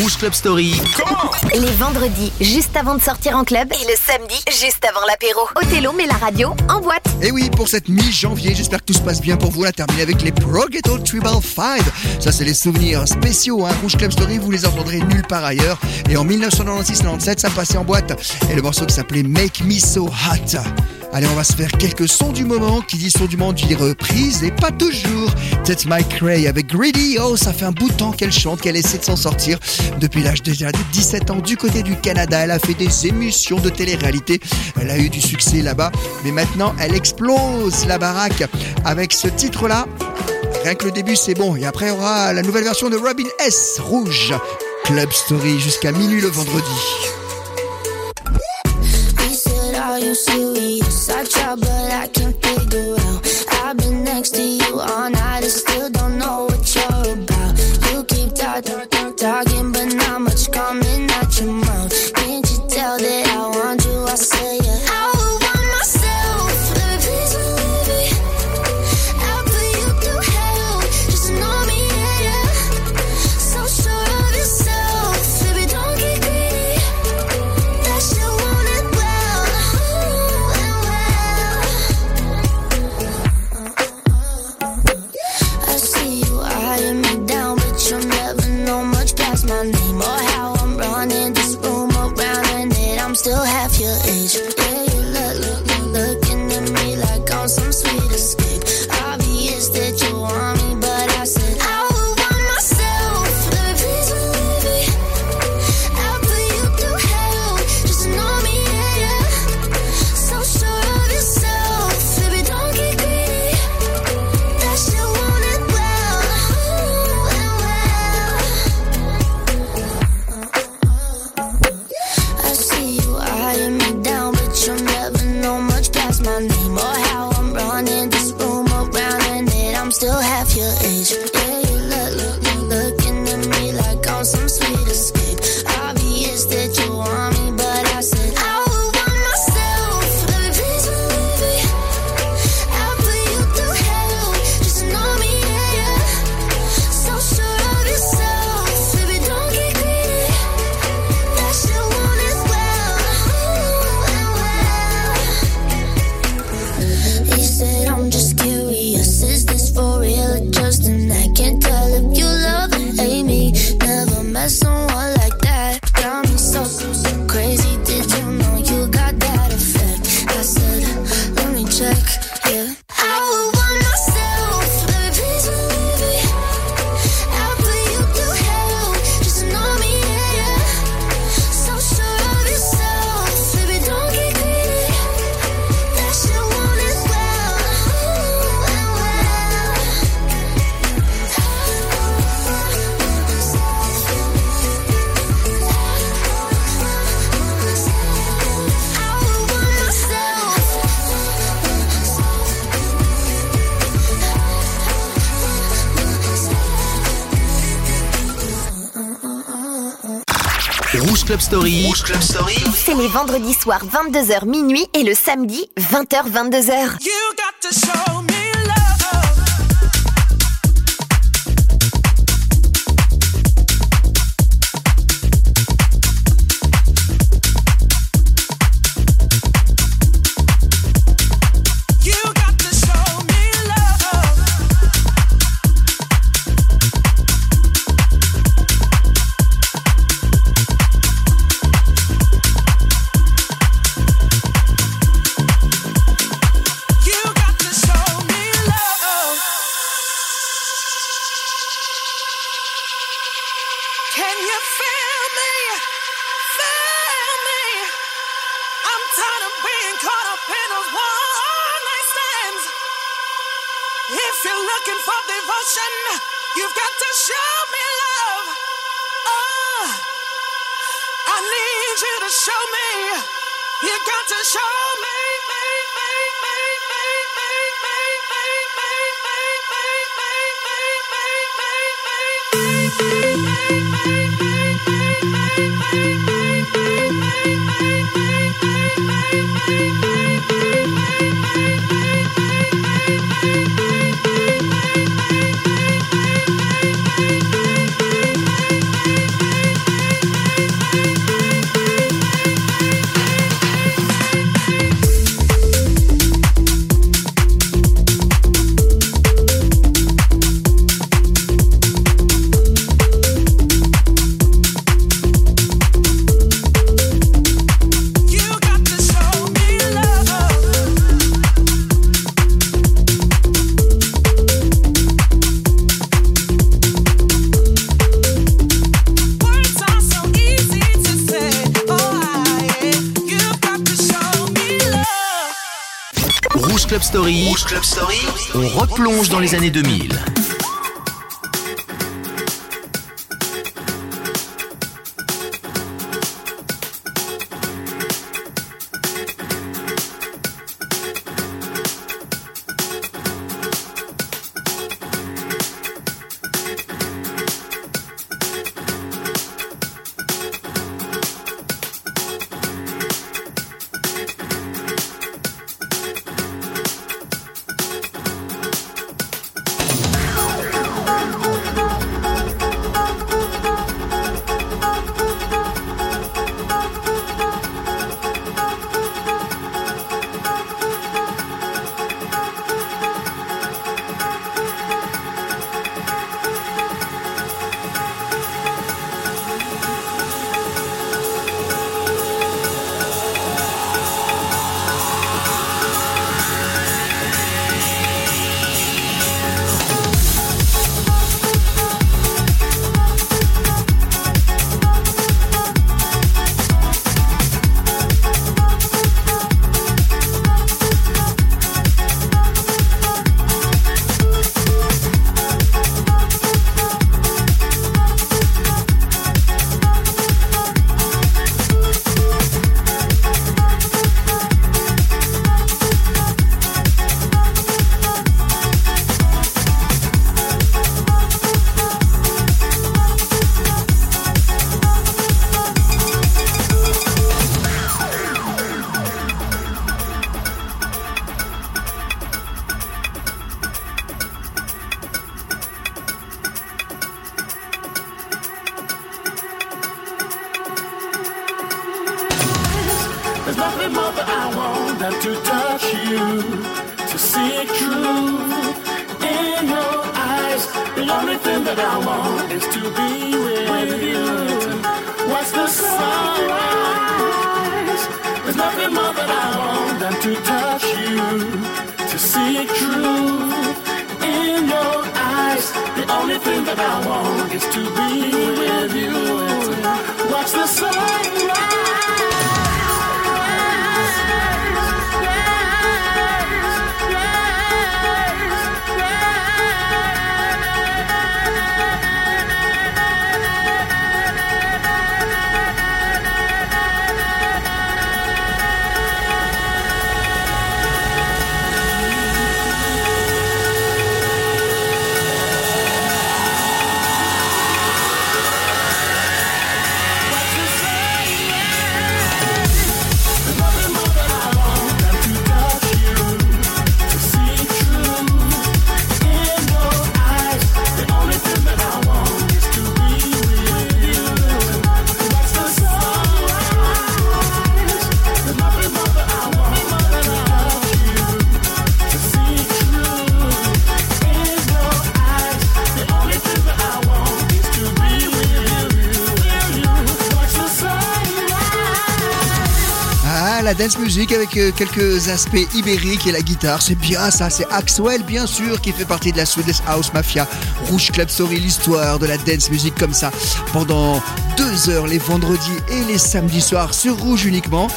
Rouge Club Story. Les vendredis, juste avant de sortir en club. Et le samedi, juste avant l'apéro. Othello met la radio en boîte. Et oui, pour cette mi-janvier, j'espère que tout se passe bien pour vous. On a terminé avec les Pro Ghetto Tribal 5. Ça, c'est les souvenirs spéciaux. Hein. Rouge Club Story, vous les entendrez nulle part ailleurs. Et en 1996-97, ça passait en boîte. Et le morceau qui s'appelait Make Me So Hot. Allez, on va se faire quelques sons du moment. Qui dit son du moment dit reprise et pas toujours. C'est Mike Ray avec Greedy. Oh, ça fait un bout de temps qu'elle chante, qu'elle essaie de s'en sortir. Depuis l'âge de 17 ans du côté du Canada, elle a fait des émissions de télé-réalité. Elle a eu du succès là-bas. Mais maintenant, elle explose la baraque avec ce titre-là. Rien que le début, c'est bon. Et après, on aura la nouvelle version de Robin S. Rouge. Club Story jusqu'à minuit le vendredi. You serious? I try, but I can't figure out. I've been next to you all night and still don't know what you're about. You keep talking, talking, Story. Rouge Club Story. C'est les vendredis soirs 22h minuit et le samedi 20h 22h. You Club Story. Rouge Club Story. On replonge dans les années 2000. More that I want than to touch you, to see truth in your eyes. The only thing that I want is to be with you. Watch the sunrise. There's nothing more that I want than to touch you, to see truth in your eyes. The only thing that I want is to be with you. Watch the sunrise. La dance music avec euh, quelques aspects ibériques et la guitare, c'est bien ça, c'est Axwell bien sûr qui fait partie de la Swedish House Mafia. Rouge Club Story, l'histoire de la dance music comme ça pendant deux heures les vendredis et les samedis soirs sur Rouge uniquement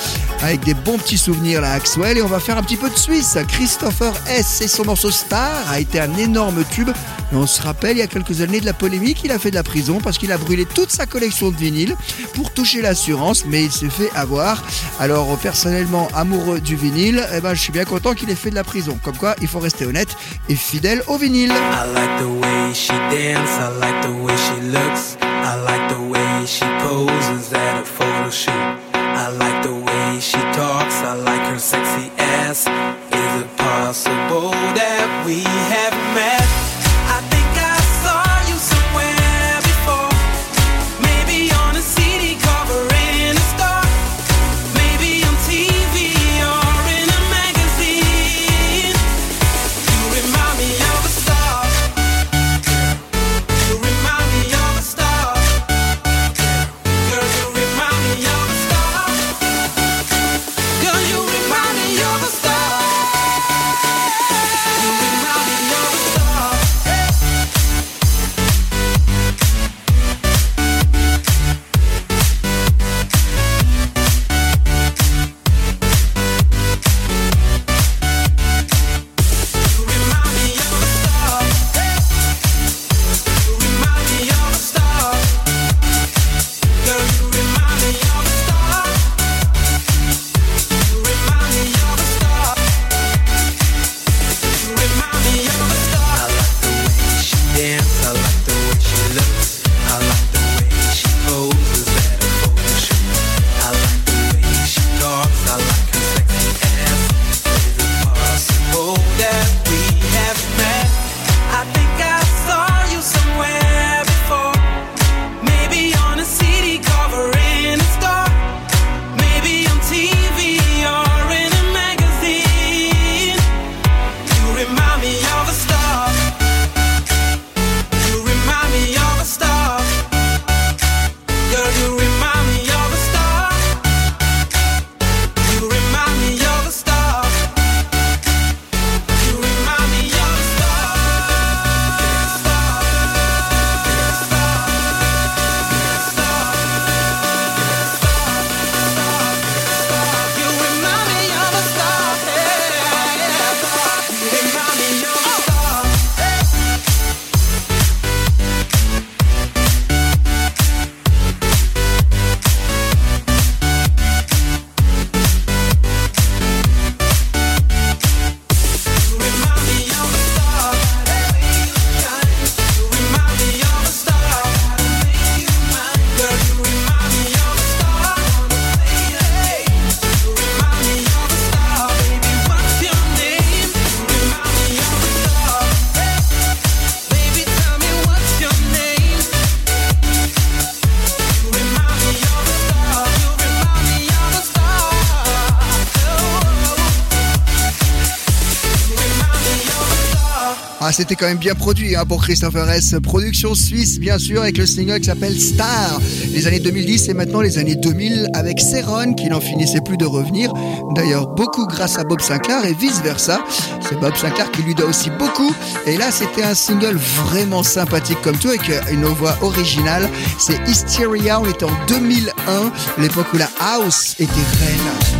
avec des bons petits souvenirs là Axwell et on va faire un petit peu de Suisse. Christopher S et son morceau Star a été un énorme tube et on se rappelle il y a quelques années de la polémique, il a fait de la prison parce qu'il a brûlé toute sa collection de vinyles pour toucher l'assurance mais il s'est fait avoir. Alors personnellement amoureux du vinyle, eh ben, je suis bien content qu'il ait fait de la prison. Comme quoi il faut rester honnête et fidèle au vinyle. I like the way she dance, I like the way she looks, I like the way she poses at a photo shoot. I like like her sexy ass. Is it possible that we have met? C'était quand même bien produit hein, pour Christopher S. Production suisse, bien sûr, avec le single qui s'appelle Star. Les années 2010 et maintenant les années 2000 avec Céron qui n'en finissait plus de revenir. D'ailleurs, beaucoup grâce à Bob Sinclair et vice versa. C'est Bob Sinclair qui lui doit aussi beaucoup. Et là, c'était un single vraiment sympathique comme tout avec une voix originale. C'est Hysteria. On était en 2001, l'époque où la house était reine.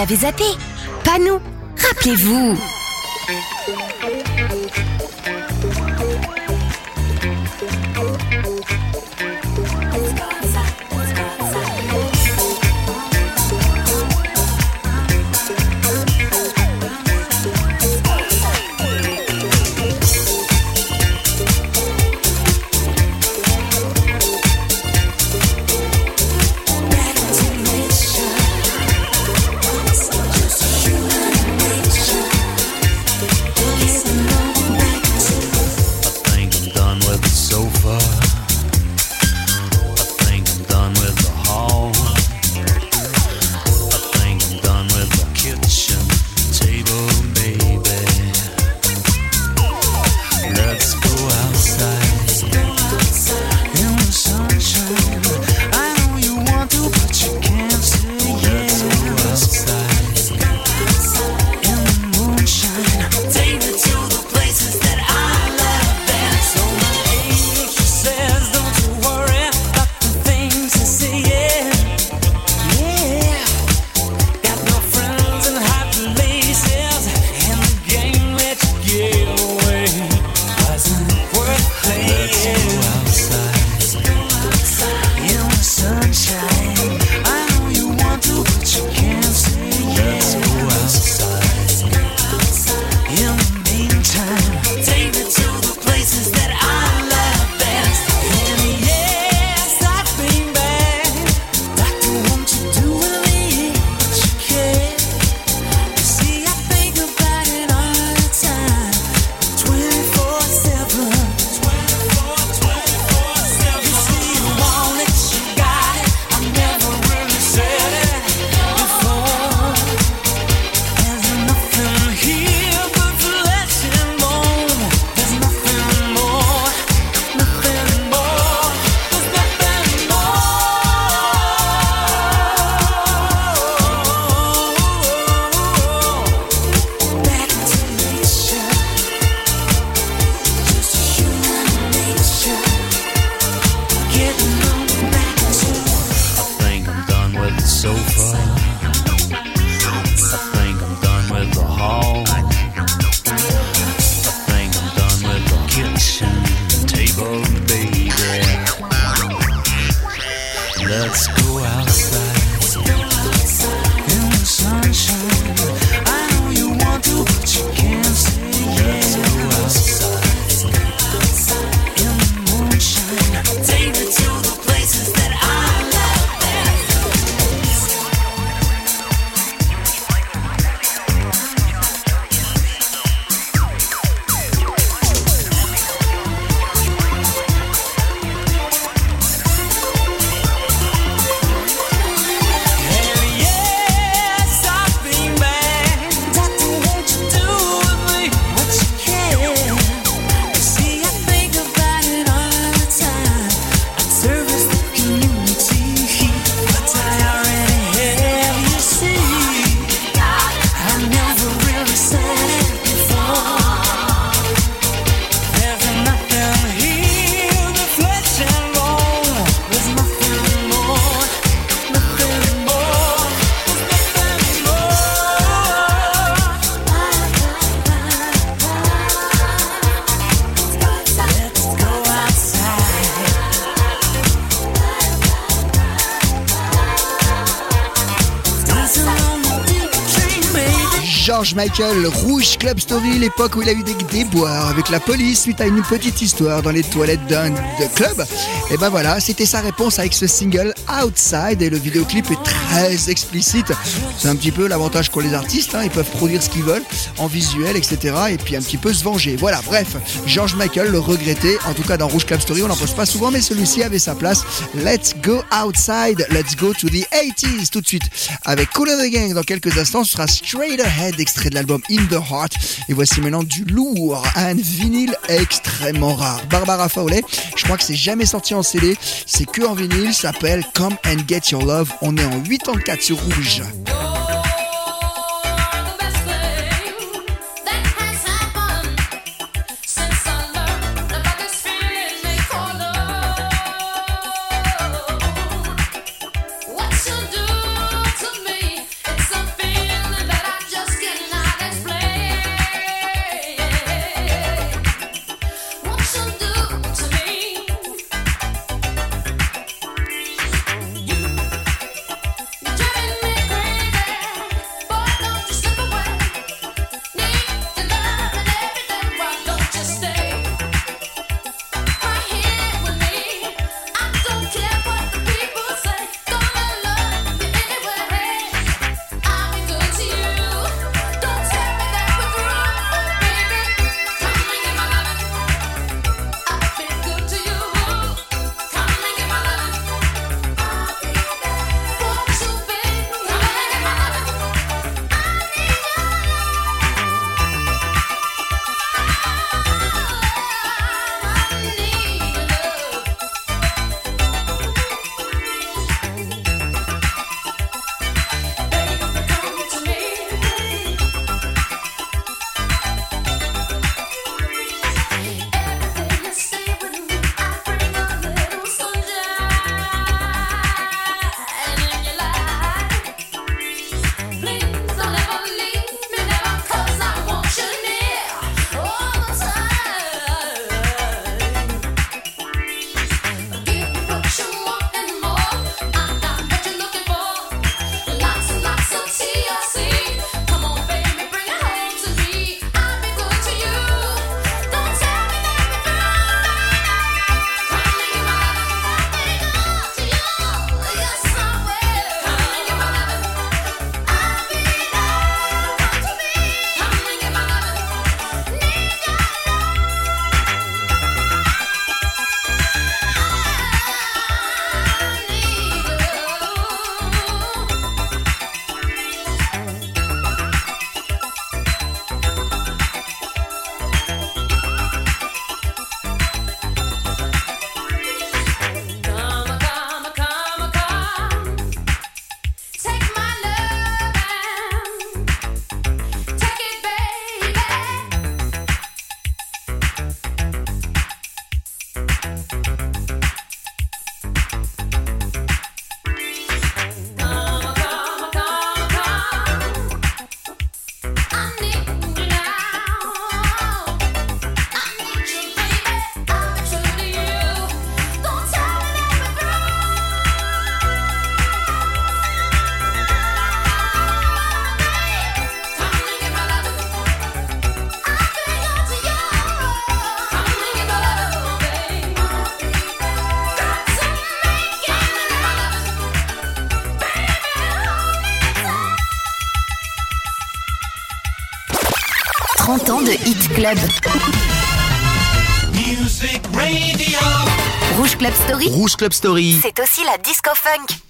L'avez zappé Pas nous. Rappelez-vous. Michael, Rouge Club Story, l'époque où il a eu des déboires avec la police suite à une petite histoire dans les toilettes d'un club. Et ben voilà, c'était sa réponse avec ce single Outside et le vidéoclip est très explicite. C'est un petit peu l'avantage qu'ont les artistes, hein, ils peuvent produire ce qu'ils veulent en visuel, etc. Et puis un petit peu se venger. Voilà, bref, George Michael le regrettait, en tout cas dans Rouge Club Story, on n'en pose pas souvent, mais celui-ci avait sa place. Let's go outside, let's go to the 80s tout de suite. Avec Cool the Gang dans quelques instants, ce sera Straight Ahead, extrait de l'album In the Heart. Et voici maintenant du lourd, un vinyle extrêmement rare. Barbara Fowley, je crois que c'est jamais sorti en CD, c'est que en vinyle, s'appelle Come and Get Your Love. On est en 84 sur Rouge. Rouge Club Story. Rouge Club Story. C'est aussi la disco funk.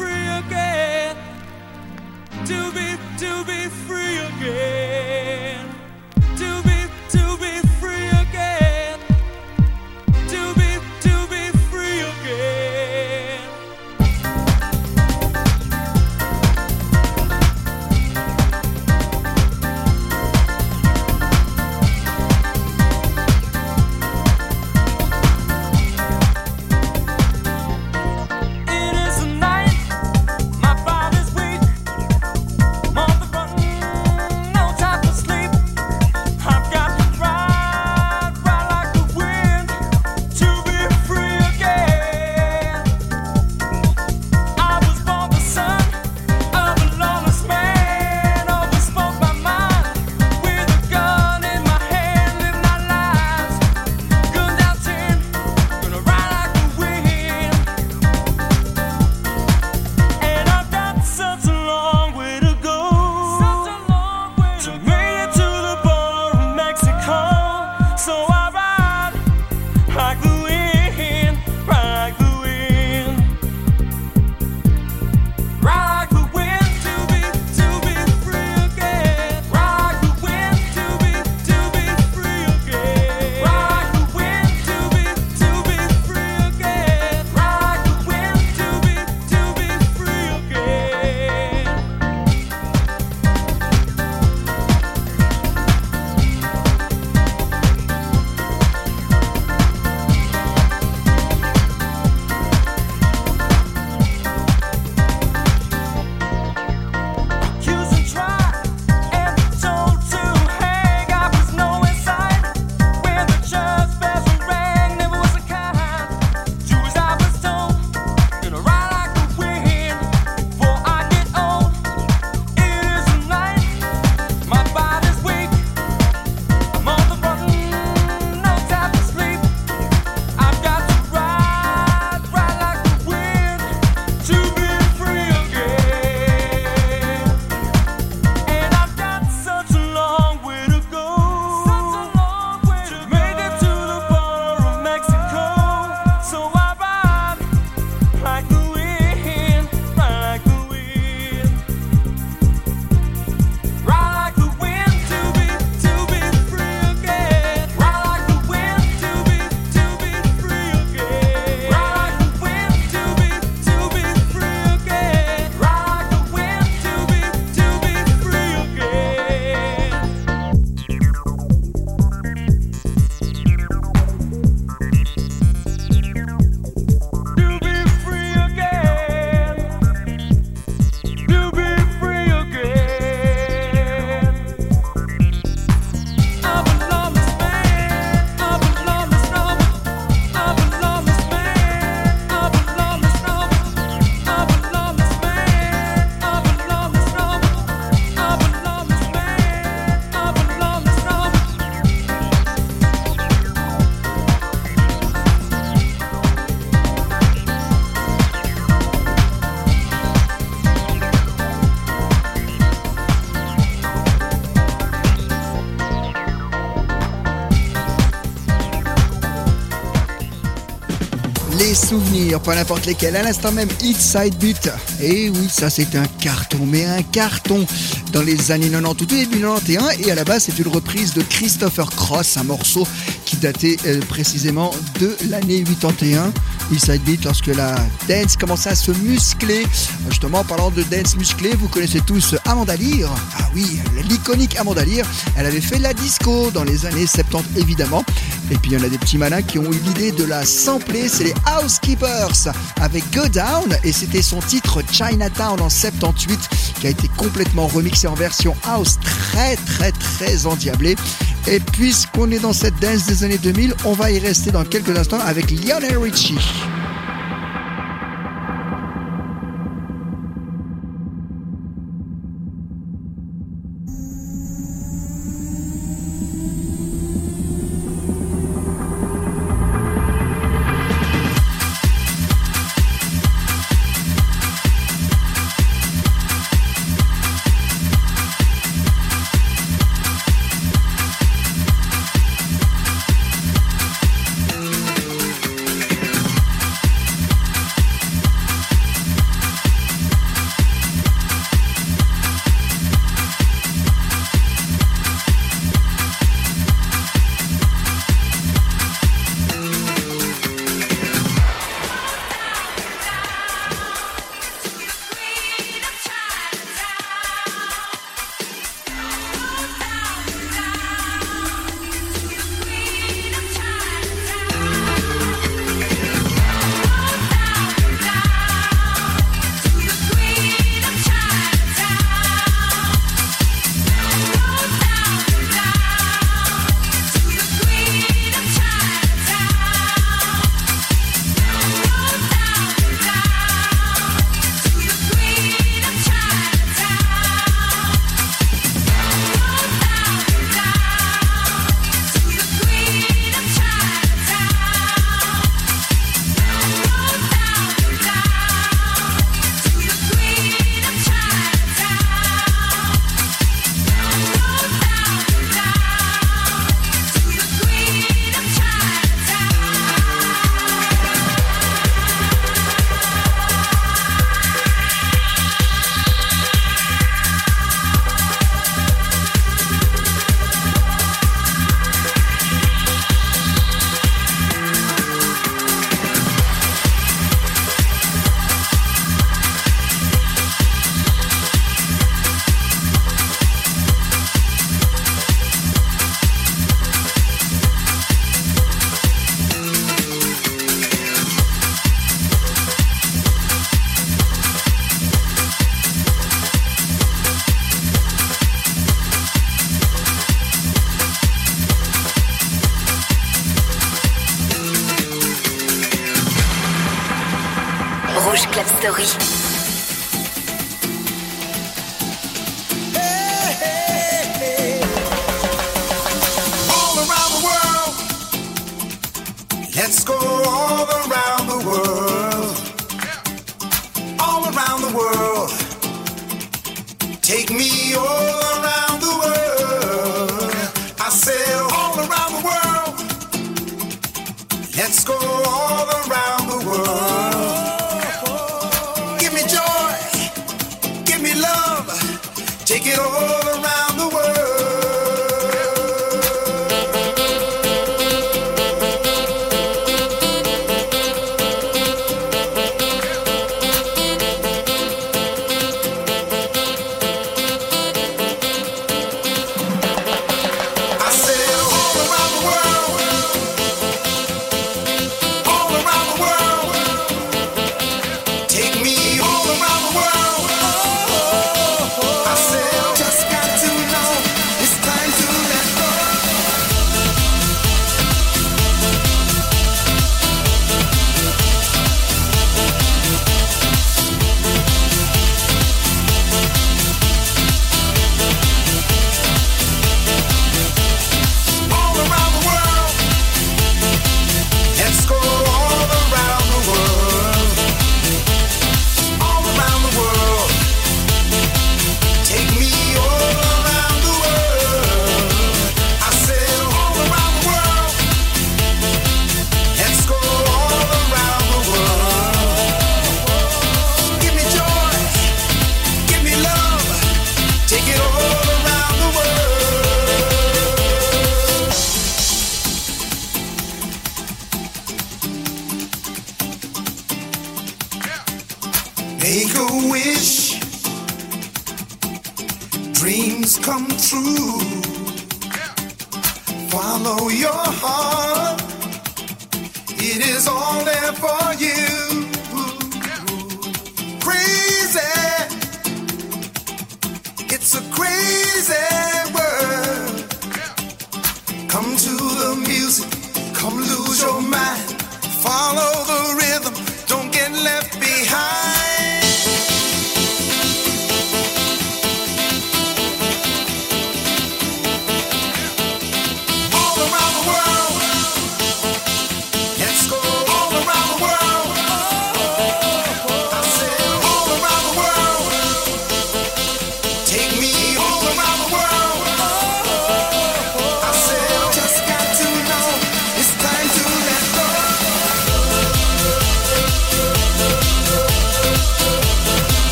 Souvenirs, pas n'importe lesquels. À l'instant même, Hit Side Beat. Et oui, ça c'est un carton, mais un carton dans les années 90, tout début 91. Et à la base, c'est une reprise de Christopher Cross, un morceau qui datait euh, précisément de l'année 81. Hit Side Beat, lorsque la dance commençait à se muscler. Justement, en parlant de dance musclée, vous connaissez tous Amanda Lear. Ah oui, l'iconique Amanda Lear. Elle avait fait la disco dans les années 70, évidemment. Et puis il y en a des petits malins qui ont eu l'idée de la sampler, c'est les Housekeepers avec Go Down et c'était son titre Chinatown en 78 qui a été complètement remixé en version house très très très endiablée. Et puisqu'on est dans cette dance des années 2000, on va y rester dans quelques instants avec Lionel Richie.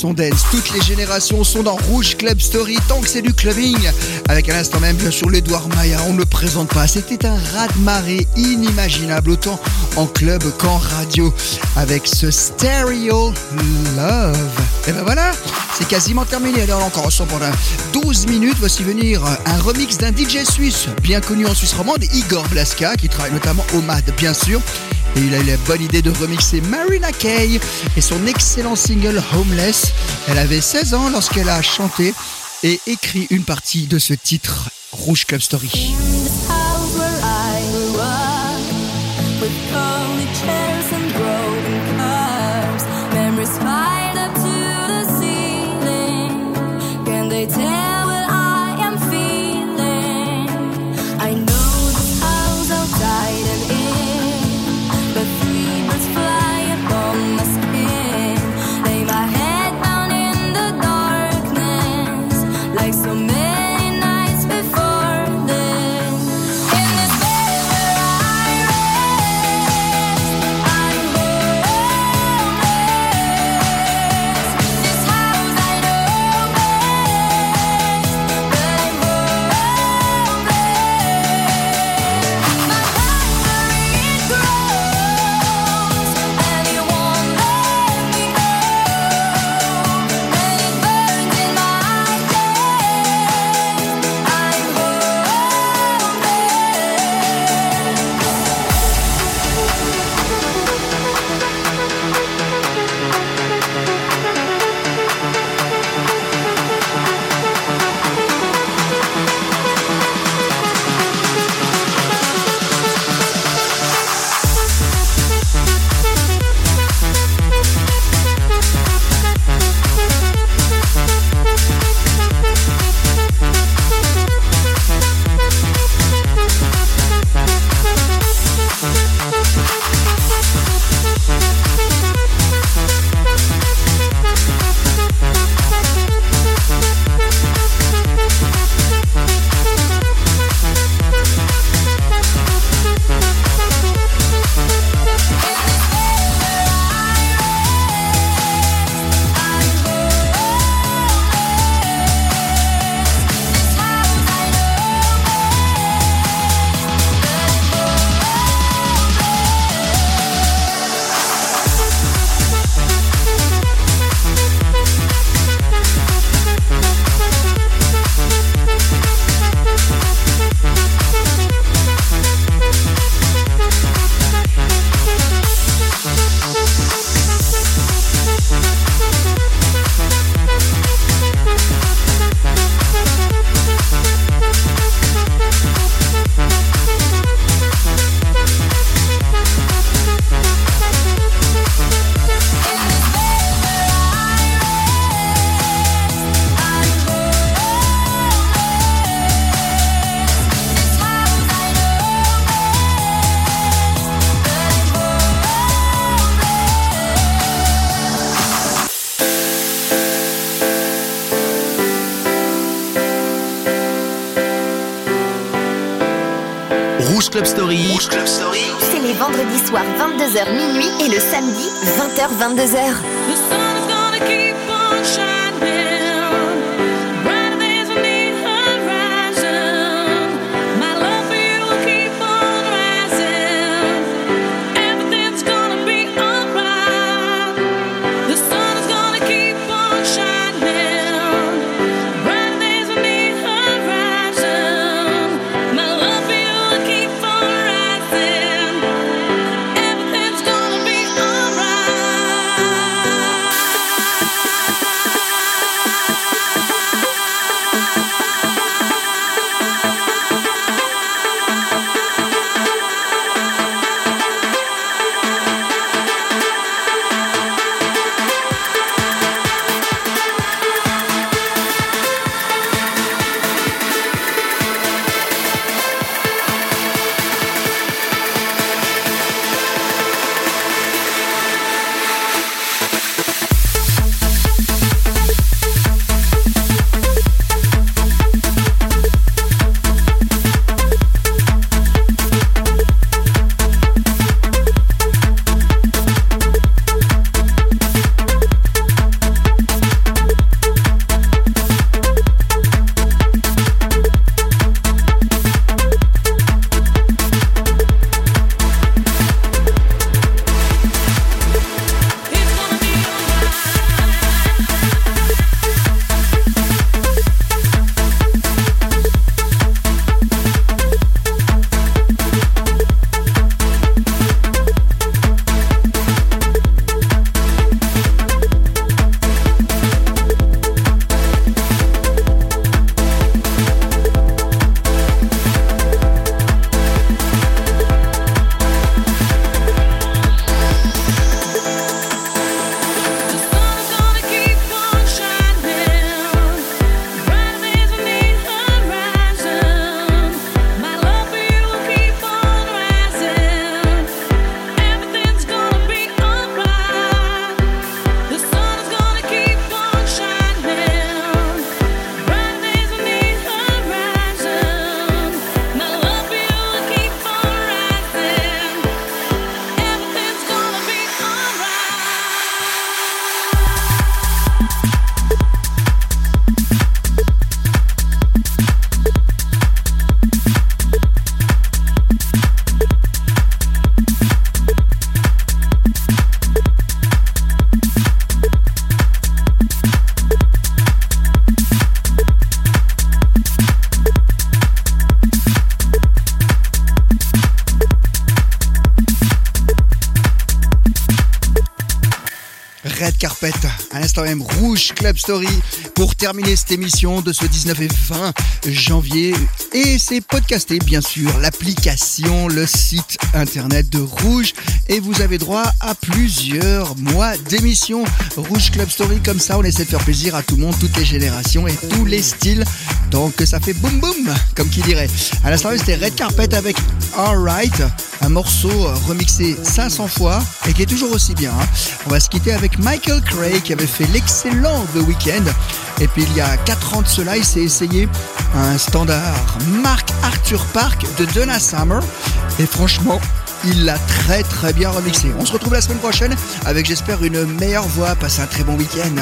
Toutes les générations sont dans Rouge Club Story tant que c'est du clubbing. Avec à l'instant même, bien sûr, l'Edouard Maya, on ne le présente pas. C'était un raz-de-marée inimaginable, autant en club qu'en radio, avec ce Stereo Love. Et ben voilà, c'est quasiment terminé. Alors encore ensemble pendant 12 minutes, voici venir un remix d'un DJ suisse, bien connu en Suisse romande, Igor Blaska, qui travaille notamment au MAD, bien sûr. Et il a eu la bonne idée de remixer Marina Kaye et son excellent single Homeless. Elle avait 16 ans lorsqu'elle a chanté et écrit une partie de ce titre Rouge Club Story. 20h 22h. Red Carpet, à l'instant même Rouge Club Story pour terminer cette émission de ce 19 et 20 janvier. Et c'est podcasté bien sûr, l'application, le site internet de Rouge. Et vous avez droit à plusieurs mois d'émission Rouge Club Story. Comme ça, on essaie de faire plaisir à tout le monde, toutes les générations et tous les styles. Donc ça fait boum boum, comme qui dirait. À l'instant même, c'était Red Carpet avec Alright, un morceau remixé 500 fois et qui est toujours aussi bien. hein. On va se quitter avec Michael Craig qui avait fait l'excellent The Weeknd. Et puis il y a 4 ans de cela, il s'est essayé un standard Mark Arthur Park de Donna Summer. Et franchement, il l'a très très bien remixé. On se retrouve la semaine prochaine avec j'espère une meilleure voix. Passez un très bon week-end.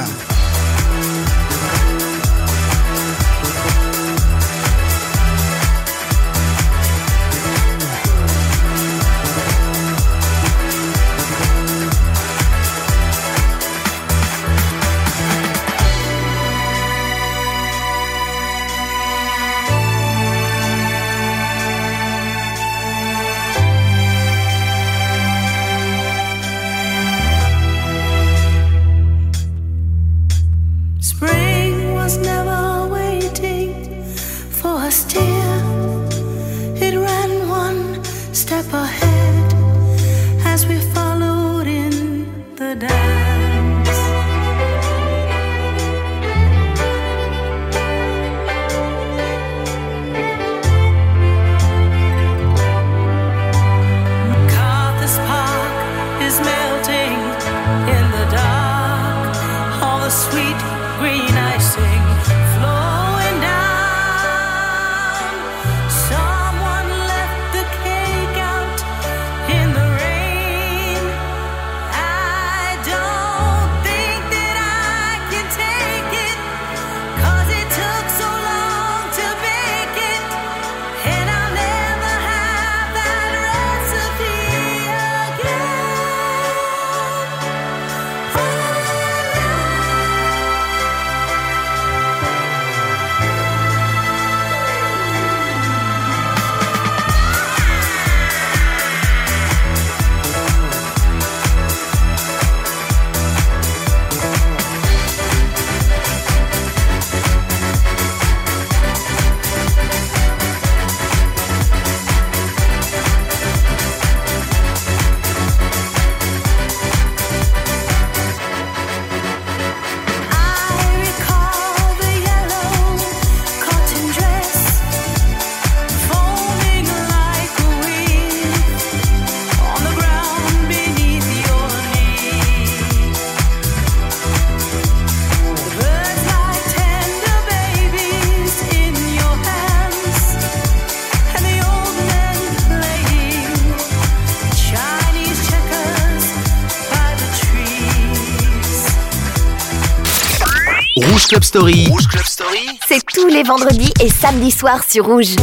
Club Story. Rouge Club Story. C'est tous les vendredis et samedis soirs sur Rouge.